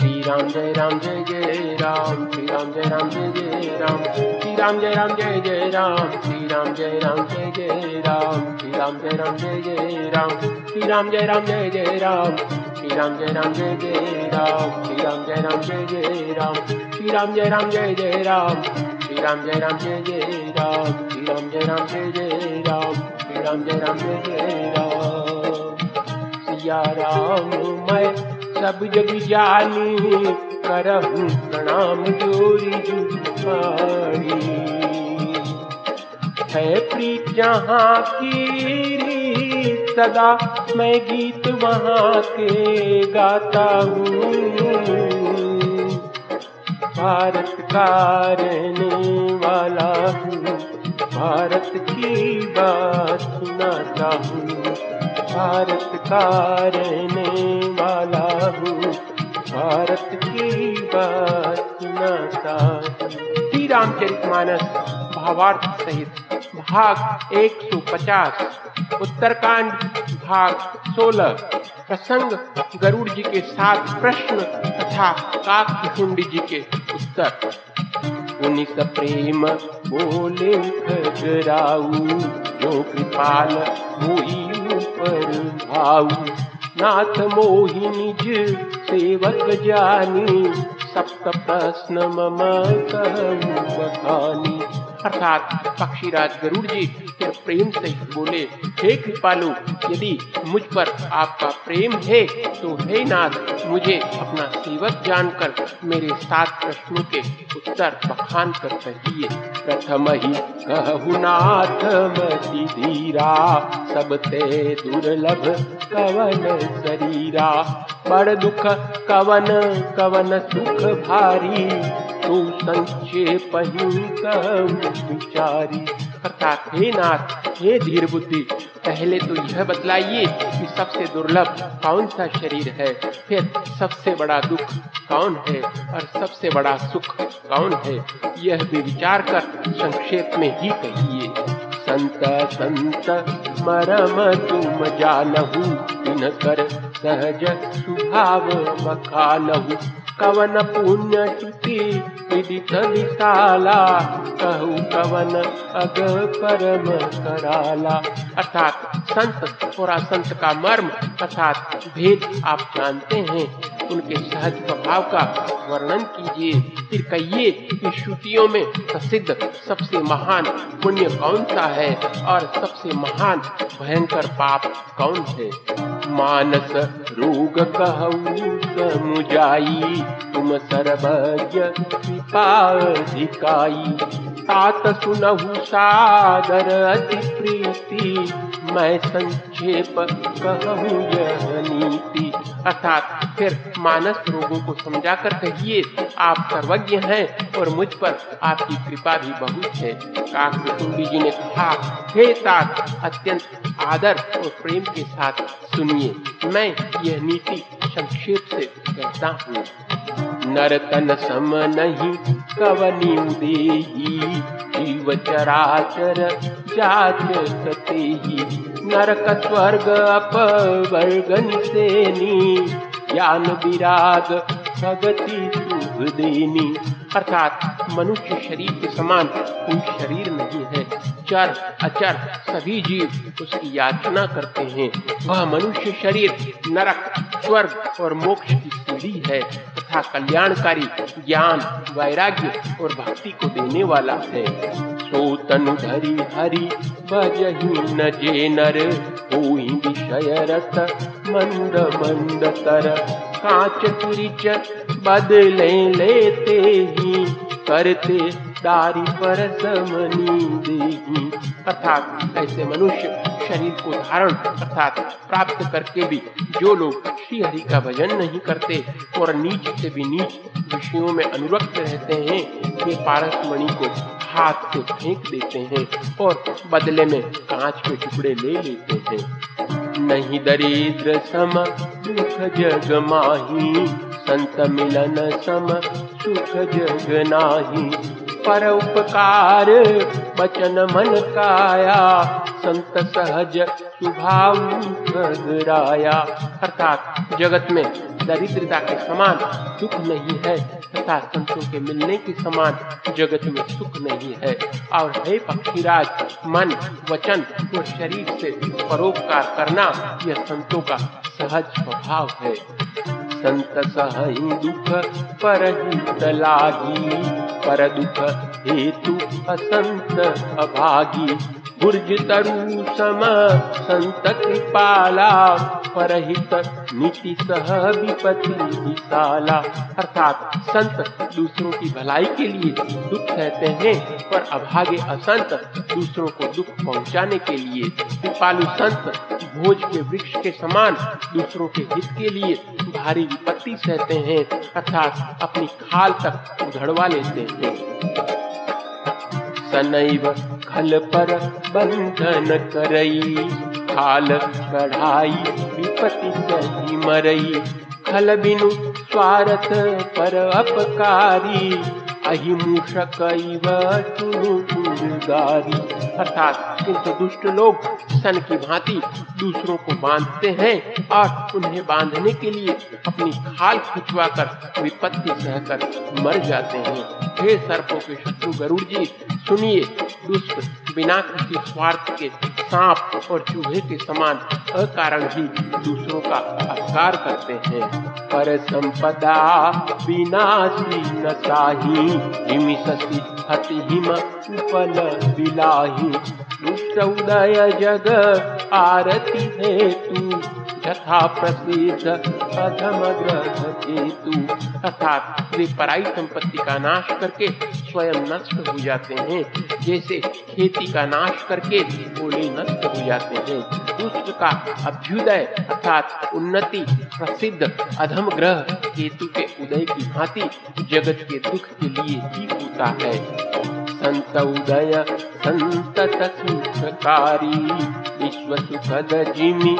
श्री राम जय राम जय जय राम श्री राम जय राम जय जय राम श्री राम जय राम जय जय राम श्री राम जय राम जय जय राम श्री राम जय राम जय जय राम श्री राम जय राम जय जय राम श्री राम जय राम जय जय राम श्री राम जय राम जय जय राम श्री राम जय राम जय जय राम श्री राम जय राम जय जय राम श्री राम जय राम जय जय राम श्री राम जय राम जय जय राम सिया राम मैं सब जग जानी, करहूँ प्रणाम जोरी जुहारी है प्रीत जहाँ की सदा मैं गीत वहाँ के गाता हूँ। भारत का रहने वाला हूँ, भारत की बात सुनाता हूँ। भारत का रहने वाला हूँ। भारत की बात श्री रामचरित मानस, भावार्थ सहित, भाग 150 उत्तरकांड, भाग 16 प्रसंग, गरुड़ जी के साथ प्रश्न तथा काकभुंडी जी के उत्तर। पुनित प्रेम बोले खगराऊ जो कृपाल हुई ऊपर भाऊ। नाथ मोहि निज सेवक जानी, सप्त प्रश्न मम कहूँ अर्थात पक्षीराज गरुड़ जी फिर प्रेम से बोले, हे कृपालु, यदि मुझ पर आपका प्रेम है तो हे नाथ, मुझे अपना सेवक जानकर मेरे सात प्रश्नों के उत्तर बखान कर कहिए प्रथम ही कहु नाथ, मति धीरा, सब ते दुर्लभ कवन शरीरा। बड़ दुख कवन कवन सुख भारी, तू संक्षेप ही कहूँ विचारी। अर्थात, हे नाथ, हे धीर बुद्धि, पहले तो यह बतलाइए कि सबसे दुर्लभ कौन सा शरीर है? फिर सबसे बड़ा दुख कौन है? और सबसे बड़ा सुख कौन है? यह भी विचार कर संक्षेप में ही कहिए। संत संत, मरम तुम जानहु इन कर सहज स्वभाव बखानहु कवन पुण्य टुटी विदित विशाला कहु कवन अग परम कराला। अर्थात संत और संत का मर्म, अर्थात भेद आप जानते हैं। उनके सहज स्वभाव का वर्णन कीजिए। फिर कहिए कि श्रुतियों में प्रसिद्ध सबसे महान पुण्य कौन सा है और सबसे महान भयंकर पाप कौन है? मानस रोग कहू समुजाई तुम सर्वज्ञ कृपाधिकाई तात सुनहु सादर अति प्रीति मैं संक्षेप कहूँ यह नीति। अर्थात फिर मानस रोगों को समझाकर कहिए, आप सर्वज्ञ हैं और मुझ पर आपकी कृपा भी बहुत है। काककुंडी जी ने कहा, हे तात, अत्यंत आदर और प्रेम के साथ सुनिए। मैं यह नीति संक्षेप से कहता हूँ। नरतन सम नहीं, कवनी देही जीव चराचर जाच सतेही। नरक स्वर्ग अप वर्ग निसेनी ज्ञान विराग प्रगति शुभ देनी। अर्थात मनुष्य शरीर के समान कोई शरीर नहीं है। चर, अचर, सभी जीव उसकी याचना करते हैं। वह मनुष्य शरीर, नरक, स्वर्ग और मोक्ष की सीढ़ी है तथा कल्याणकारी ज्ञान, वैराग्य और भक्ति को देने वाला है। तनु धरी हरि, भजही न जे नर। होई विषय रत मंद मंद तर। कांच तुरिच बदले लेते ही, करते दारी पर समनी देही अर्थात ऐसे मनुष्य शरीर को धारण अर्थात प्राप्त करके भी जो लोग श्री हरि का भजन नहीं करते और नीच से भी नीच विषयों में अनुरक्त रहते हैं, वे पारस मणि को हाथ को फेंक देते हैं और बदले में कांच के टुकड़े ले लेते हैं। नहीं दरिद्र सम दुख जग माही, संत मिलन सम, सुख जग नाही। पर उपकार। बचन मन काया, संत सहज स्वभाव राया अर्थात जगत में दरिद्रता के समान सुख नहीं है तथा संतों के मिलने के समान जगत में सुख नहीं है। और है पक्षीराज, मन, वचन और शरीर से परोपकार करना यह संतों का सहज स्वभाव है। संत सही दुख पर लागी पर दुख हेतु असंत अभागी। गुर्ज तरु सम संत कृपाला, परहित नीति सह विपति विशाला। अर्थात संत दूसरों की भलाई के लिए दुख सहते हैं, पर अभागे असंत दूसरों को दुख पहुँचाने के लिए कृपालु संत भोज के वृक्ष के समान दूसरों के हित के लिए भारी विपत्ति सहते हैं, अर्थात अपनी खाल तक उधड़वा लेते हैं। सनैव खल पर बंधन करई, खाल कढ़ाई विपति सही मरई। खल बिनु स्वार्थ पर अपकारी अर्थात किंतु दुष्ट लोग सन की भांति दूसरों को बांधते हैं और उन्हें बांधने के लिए अपनी खाल खिंचवा कर विपत्ति सहकर मर जाते हैं। हे सर्पों के शत्रु गरुड़ जी सुनिए दुष्ट बिना किसी स्वार्थ के सांप और चूहे के समान अकारण ही दूसरों का अपकार करते हैं। पर संपदा विनाशी न साही हति हिम उपल बिलाही। उदय जग आरती है तू। यथा प्रसिद्ध अधम केतु अर्थात वे पराई संपत्ति का नाश करके स्वयं नष्ट हो जाते हैं। जैसे खेती का नाश करके ओले नष्ट हो जाते हैं। दुष्ट का अभ्युदय, अर्थात उन्नति, प्रसिद्ध अधम ग्रह केतु के उदय की भांति जगत के दुख के लिए ही होता है। संत उदय संतत सुखकारी विश्व सुखद जिमि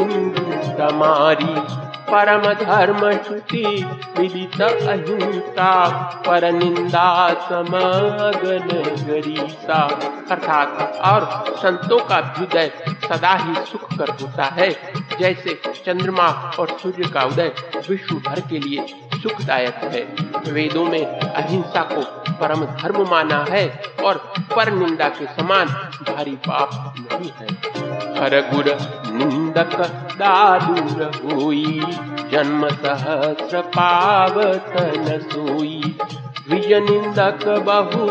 इंदु तमारी। परम धर्म श्रुति विदित अहिंसा, पर निंदा समागन गरीसा। अर्थात और संतों का अभ्युदय सदा ही सुख कर होता है। जैसे चंद्रमा और सूर्य का उदय विश्व भर के लिए सुखदायक है। वेदों में अहिंसा को परम धर्म माना है और पर निंदा के समान भारी पाप नहीं है। हर गुर निंदक दादुर होई। जन्म सहस्र पावतन सोई विज निंदक बहु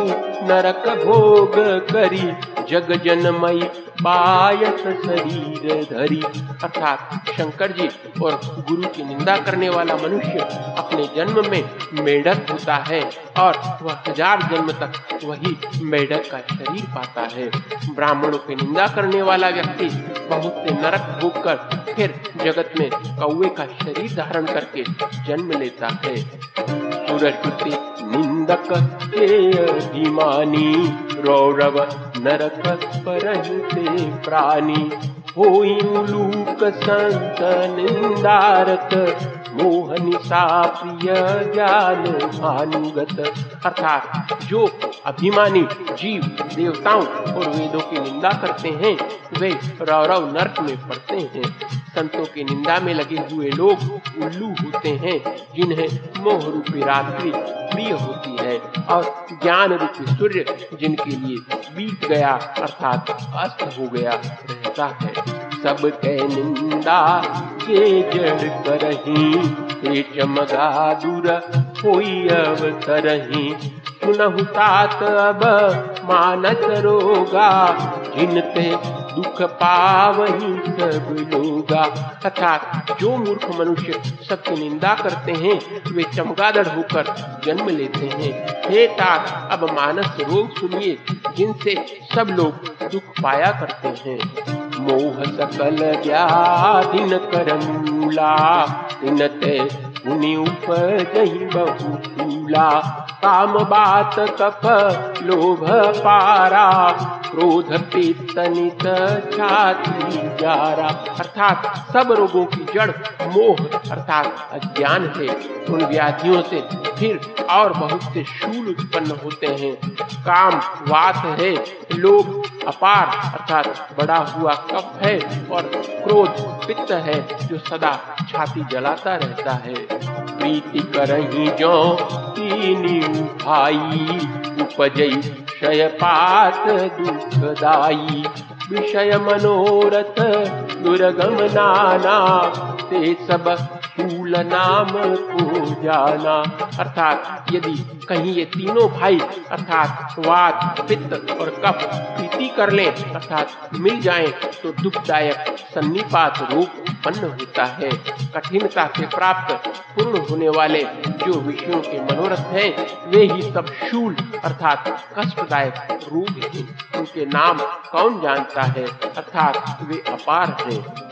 नरक भोग करी, जग जनमय पायस शरीर धरी। अर्थात शंकर जी और गुरु की निंदा करने वाला मनुष्य अपने जन्म में मेढक होता है। और वह हज़ार जन्म तक वही मेढक का शरीर पाता है। ब्राह्मणों की निंदा करने वाला व्यक्ति बहुत से नरक भोग कर फिर जगत में कौवे का शरीर धारण करके जन्म लेता है। सुरश्रुति निंदक के अभिमानी, रौरव नरक परहते प्राणी, होई उलूक संत निंदारक मोहनी सा प्रिय ज्ञान भानुगत। अर्थात जो अभिमानी जीव, देवताओं और वेदों की निंदा करते हैं, वे रौरव नर्क में पड़ते हैं। संतों की निंदा में लगे हुए लोग उल्लू होते हैं, जिन्हें मोह रूपी रात्रि प्रिय होती है और ज्ञान रूपी सूर्य जिनके लिए बीत गया, अर्थात अस्त हो गया, रहता है। सब के निंदा के जड़ करही हे चमगा दूर होई अवतरही सुनहु तात अब मानस रोगा जिनते दुख पावही सब लोगा। अर्थात जो मूर्ख मनुष्य सत्य निंदा करते हैं, वे चमगादड़ होकर जन्म लेते हैं। हे तात, अब मानस रोग सुनिए, जिनसे सब लोग दुख पाया करते हैं। मोह सकल व्याधिन कर मूला उनि उपजहि बहु फूला। काम बात कप लोभ पारा। क्रोध पित्तनित छाती जारा अर्थात सब रोगों की जड़ मोह अर्थात अज्ञान है। उन व्याधियों से फिर और बहुत से शूल उत्पन्न होते हैं। काम वात है, लोभ अपार अर्थात बड़ा हुआ कफ है और क्रोध पित्त है जो सदा छाती जलाता रहता है। प्रीति करही जो तीनी भाई उपजई क्षय पात दुखदाई। विषय मनोरथ दुर्गम नाना, ते सब फूल नाम को जाना। अर्थात यदि कहीं ये तीनों भाई, अर्थात वाद पित्त और कफ प्रीति कर लें, अर्थात मिल जाएँ तो दुखदायक सन्निपात रूप उत्पन्न होता है। कठिनता से प्राप्त पूर्ण होने वाले जो विषयों के मनोरथ हैं, वे ही सब शूल, अर्थात कष्टदायक रूप हैं। उनके नाम कौन जानता है? अर्थात वे अपार हैं।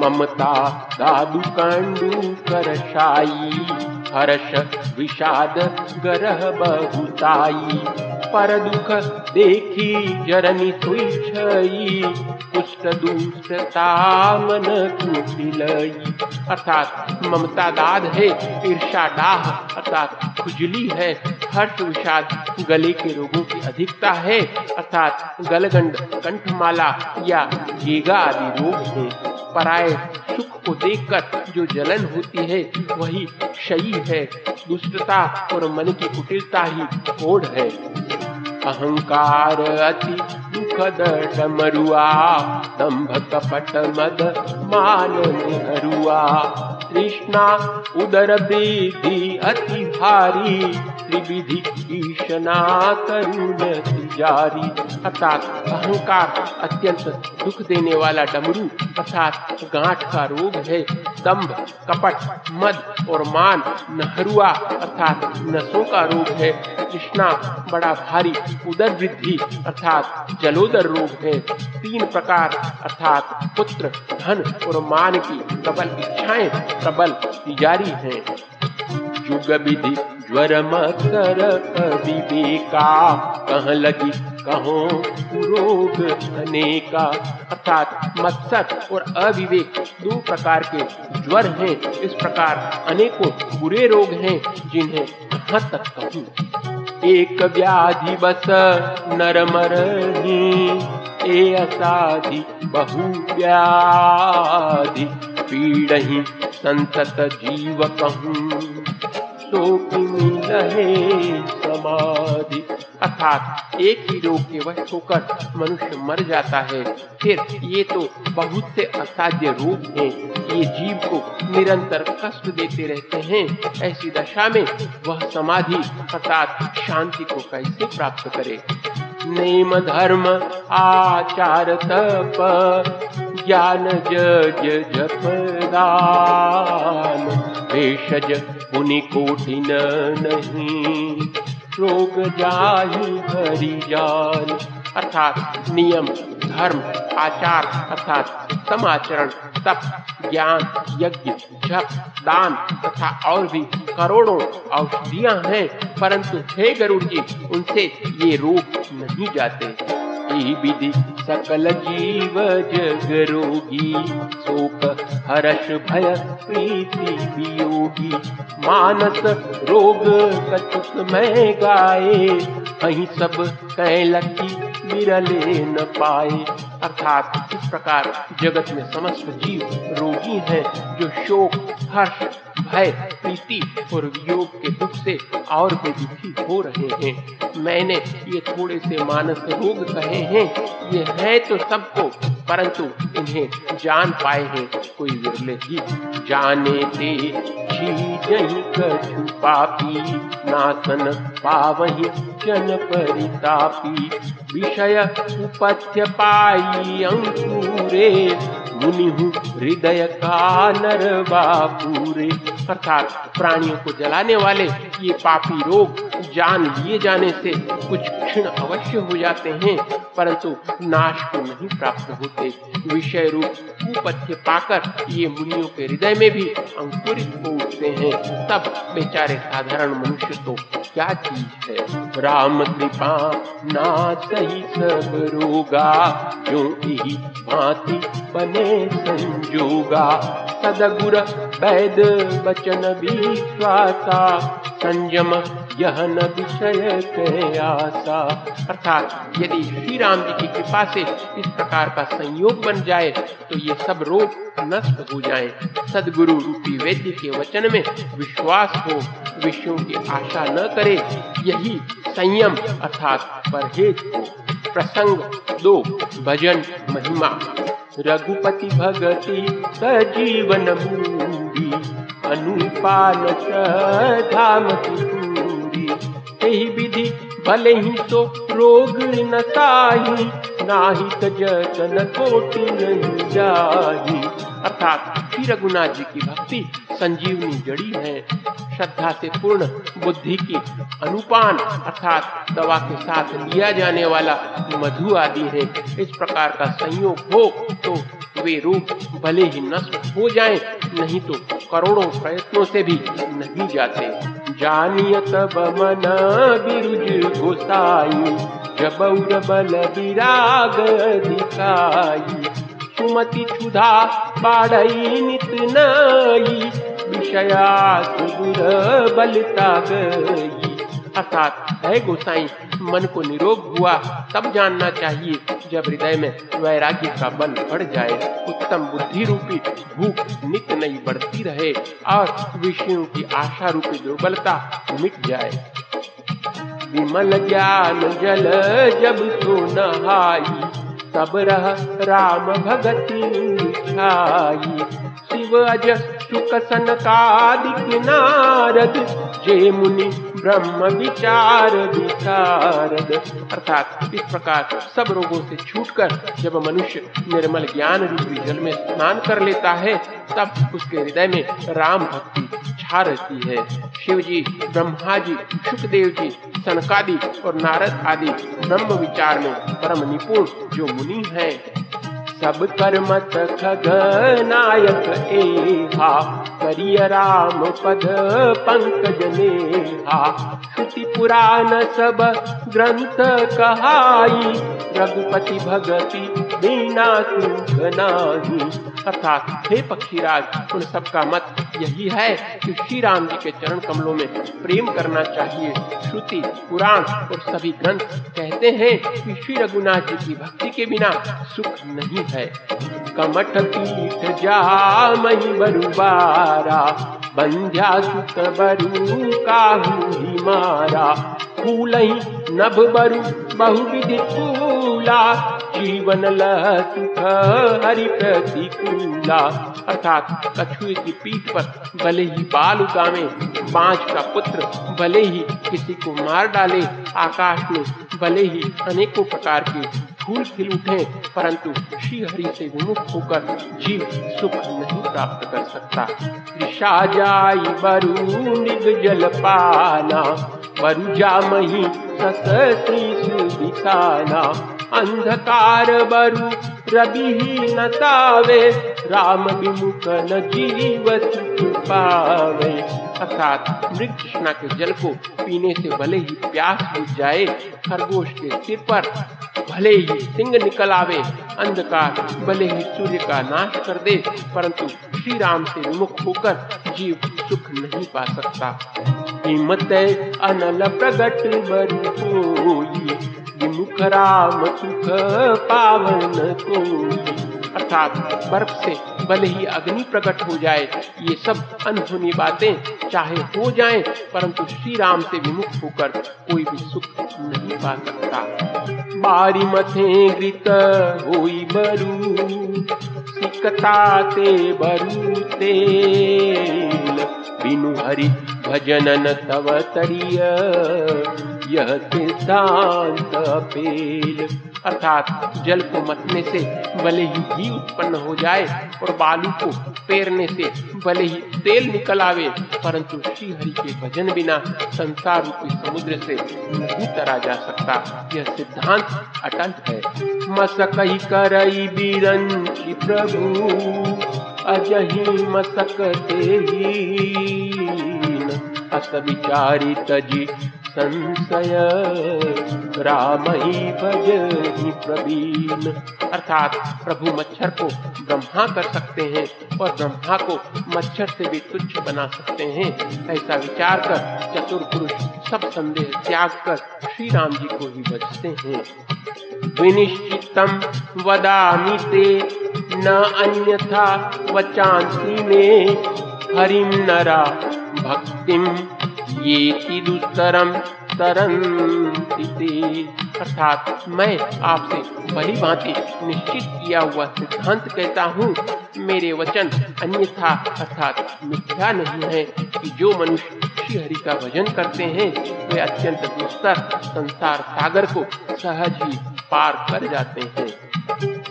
ममता, दादु कंडू कर शाई हर्ष विषाद गरह बहुताई, पर दुख देखी जरनी सुई कुष्ठ दुष्टता मन कुटिलई। अर्थात ममता दाद है ईर्षा डाह अर्थात खुजली है, हर्ष विषाद गले के रोगों की अधिकता है, अर्थात गलगंड, कंठमाला या गेगा आदि रोग है। पराय सुख को देखकर जो जलन होती है, वही क्षयी है। दुष्टता और मन की कुटिलता ही ओढ़ है। अहंकार अति दुखद डमरुआ, दंभ कपट मद मान निहरुआ। तृष्णा, उदर वृद्धि अति भारी त्रिविधि ईशना करुण जारी। अर्थात अहंकार अत्यंत दुख देने वाला डमरू, अर्थात गांठ का रोग है। दंभ कपट, मद और मान नहरुआ अर्थात नसों का रोग है। कृष्णा बड़ा भारी उदर वृद्धि, अर्थात जलोदर रोग है। तीन प्रकार, अर्थात पुत्र, धन और मान की प्रबल इच्छाएँ प्रबल तिजारी हैं। युग विधि ज्वर मकर विवेका कह लगी कहो रोग अनेका। अर्थात मत्सर और अविवेक दो प्रकार के ज्वर हैं। इस प्रकार अनेकों बुरे रोग हैं, जिन्हें कहाँ तक कहूँ? एक व्याधि बस नर मरही ए असाधि बहु व्याधि। पीड़ही संतत जीव कहूँ। शोक मिलहे समाधि। अर्थात एक ही रोग के वश होकर मनुष्य मर जाता है। फिर ये तो बहुत से असाध्य रोग हैं। ये जीव को निरंतर कष्ट देते रहते हैं। ऐसी दशा में वह समाधि अर्थात शांति को कैसे प्राप्त करे? नेम धर्म आचार तप, ज्ञान जज जप दान भेषज पुनि कोटिन नहीं। रोग जाहि हरि जान। अर्थात नियम, धर्म, आचार, अर्थात समाचरण, तप, ज्ञान, यज्ञ, जप, दान तथा और भी करोड़ों औषधियाँ हैं, परंतु हे गरुड़ जी, उनसे ये रोग नहीं जाते। विधि, सकल जीव जग रोगी। शोक, हर्ष, भय, प्रीति वियोगी। मानस, रोग कचुक मैं गाए। कहीं सब कैलकी विरले न पाए। अर्थात इस प्रकार जगत में समस्त जीव रोगी हैं, जो शोक, हर्ष भय प्रीति और वियोग के दुख से और भी दुखी हो रहे हैं। मैंने ये थोड़े से मानस रोग कहे हैं। ये है तो सबको, परंतु इन्हें जान पाए हैं कोई विरले ही जाने कछु पापी, नासन पावही जन परितापी। विषय उपथ्य पाई अंकुरे मुनि हृदय का नर बापूरे। अर्थात प्राणियों को जलाने वाले ये पापी रोग जान लिए जाने से कुछ क्षण अवश्य हो जाते हैं, परंतु नाश को नहीं प्राप्त होते। विषय रूप कुपथ्य पाकर ये मुनियों के हृदय में भी अंकुरित हो उठते हैं। तब बेचारे साधारण मनुष्य तो क्या चीज़ है? राम कृपा, ना सही सब रोगा, क्यों ही भांति बने संजोगा? सदगुर वैद बचन विश्वासा संयम यह न विषय आशा। अर्थात यदि श्री राम जी की कृपा से इस प्रकार का संयोग बन जाए तो ये सब रोग नष्ट हो जाए। सदगुरु रूपी वैद्य के वचन में विश्वास हो, विषयों की आशा न करे, यही संयम अर्थात परहेज हो। प्रसंग दो, भजन महिमा। रघुपति भगति सजीवन मूडी, अनुपान धाम यही विधि, भले ही तो रोग न ताही, नाही जतन कोटि नहीं जाही। अर्थात श्री रघुनाथ जी की भक्ति संजीवनी जड़ी है। श्रद्धा से पूर्ण बुद्धि की अनुपान अर्थात दवा के साथ लिया जाने वाला मधु आदि है। इस प्रकार का संयोग हो तो वे रोग भले ही नष्ट हो जाए, नहीं तो करोड़ों प्रयत्नों से भी नहीं जाते। जानिय तब मन बिरुज गोसाई जब बल विराग दिखाई सुमति क्षुधा बाढ़ई नित नई विषया बलता गई। अर्थात, है गोसाई, मन को निरोग हुआ, तब जानना चाहिए जब हृदय में वैराग्य का बल बढ़ जाए। उत्तम बुद्धि रूपी भूख नित नई बढ़ती रहे और विषयों की आशा रूपी दुर्बलता मिट जाए। विमल ज्ञान जल जब सो नहाई, तब रह राम भगति छाई। शिव अज सुख सनकादिक नारद जे मुनि ब्रह्म विचार विचारद अर्थात इस प्रकार सब रोगों से छूटकर जब मनुष्य निर्मल ज्ञान रूपी जल में स्नान कर लेता है, तब उसके हृदय में राम भक्ति छा रहती है। शिव जी ब्रह्मा जी सुखदेव जी सनकादि और नारद आदि ब्रह्म विचार में परम निपुण जो मुनि है। सब कर्मत खग नायक एहा, करिय राम पद पंकज नेहा। श्रुति पुराण सब ग्रंथ कहाई, रघुपति भगति बिना सुख नाही। अर्थात हे पक्षीराज, उन सबका मत यही है कि श्री राम जी के चरण कमलों में प्रेम करना चाहिए। श्रुति, पुराण और सभी ग्रंथ कहते हैं कि श्री रघुनाथ जी की भक्ति के बिना सुख नहीं है। कमठ पीठ जा मही बरुबारा बंध्या सुत बरु काहू मारा। फूल नभ बरु बहुविधि फूला जीवन सुख हरि प्रतिकूला अर्थात कछुए की पीठ पर भले ही बाल उगावे, बांझ का पुत्र भले ही किसी को मार डाले, आकाश में भले ही अनेकों प्रकार के फूल खिल उठे, परंतु श्री हरि से विमुख होकर जीव सुख नहीं प्राप्त कर सकता। ऋषा जाई बरु निग जल पाना बरु जामही सस दिखाना अंधकार बरु, रवि ही नतावे राम विमुख न जीव पावे। अर्थात मृग कृष्णा के जल को पीने से भले ही प्यास बुझ जाए, खरगोश के सिर पर भले ही सिंह निकल आवे, अंधकार भले ही सूर्य का नाश कर दे, परंतु श्री राम से विमुख होकर जीव सुख नहीं पा सकता। हिम्मत अनल प्रगट बरु विमुख राम सुख पावन कोई अर्थात बर्फ़ से भले ही अग्नि प्रकट हो जाए। ये सब अनहोनी बातें चाहे हो जाएँ, परंतु श्री राम से विमुख होकर कोई भी सुख नहीं पा सकता। बारी मथे गृत होई बरू बरू बिनु हरि भजनन तव तरिय यह सिद्धांत पेल अर्थात जल को मतने से भले ही घी उत्पन्न हो जाए और बालू को पेरने से भले ही तेल निकल आवे, परंतु श्री हरि के भजन बिना संसार रूपी समुद्र से नहीं तरा जा सकता। यह सिद्धांत अटल है। मसकई करई बीरंची प्रभु, अजही मसक ही अस विचारी तजी संशय। राम ही भज ही प्रवीण। अर्थात प्रभु मच्छर को ब्रह्मा कर सकते हैं और ब्रह्मा को मच्छर से भी तुच्छ बना सकते हैं। ऐसा विचार कर चतुर पुरुष सब संदेह त्याग कर श्री राम जी को ही बचते हैं। विनिश्चितम वदामि ते, न अन्यथा वचांसी में। हरिम नरा भक्तिम ये दुस्तरम तरंती अर्थात मैं आपसे बड़ी भांति निश्चित किया हुआ सिद्धांत कहता हूँ। मेरे वचन अन्यथा अर्थात मिथ्या नहीं है कि जो मनुष्य हरि का भजन करते हैं, वे अत्यंत दुस्तर संसार सागर को सहज ही पार कर जाते हैं।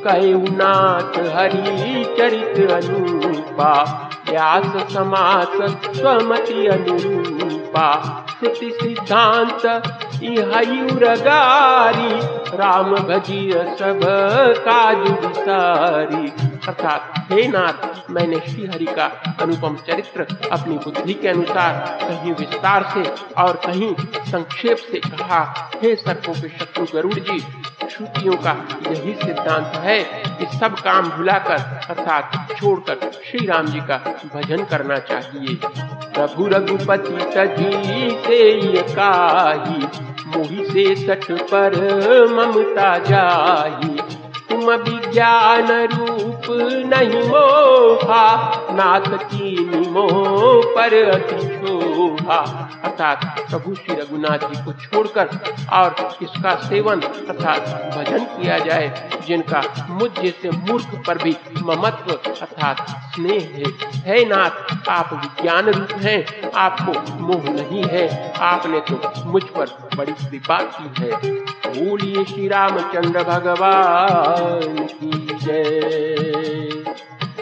कयुनाथ हरि चरित अनुपा, व्यास समास स्वमति अनुरूपा। श्रुति सिद्धांत इहयुरगारी राम भजिय सब काज विसारी अर्थात, हे नाथ, मैंने श्री हरि का अनुपम चरित्र अपनी बुद्धि के अनुसार कहीं विस्तार से और कहीं संक्षेप से कहा। हे सर्पों के शत्रु गरुड़ जी श्रुतियों का यही सिद्धांत है कि सब काम भुलाकर, अर्थात छोड़कर श्री राम जी का भजन करना चाहिए। प्रभु रघुपति तजी से मोही से सठ पर ममता जाही। तुम विज्ञान रूप नहीं मोहा नाथ की मोह पर अति शोभा अर्थात प्रभु श्री रघुनाथ जी को छोड़कर और इसका सेवन अर्थात भजन किया जाए, जिनका मुझ जैसे मूर्ख पर भी ममत्व अर्थात स्नेह है। है नाथ, आप विज्ञान रूप हैं, आपको मोह नहीं है, आपने तो मुझ पर बड़ी कृपा की है। बोलिए श्री रामचंद्र भगवान की जय।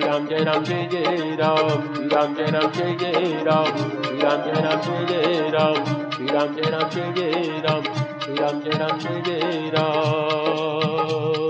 Ram Jai Ram Jai Jai Ram Ram Jai Ram Jai Jai Ram Ram Jai Ram Jai Jai Ram Ram Jai Ram Jai Jai Ram Ram Jai Ram Jai Jai Ram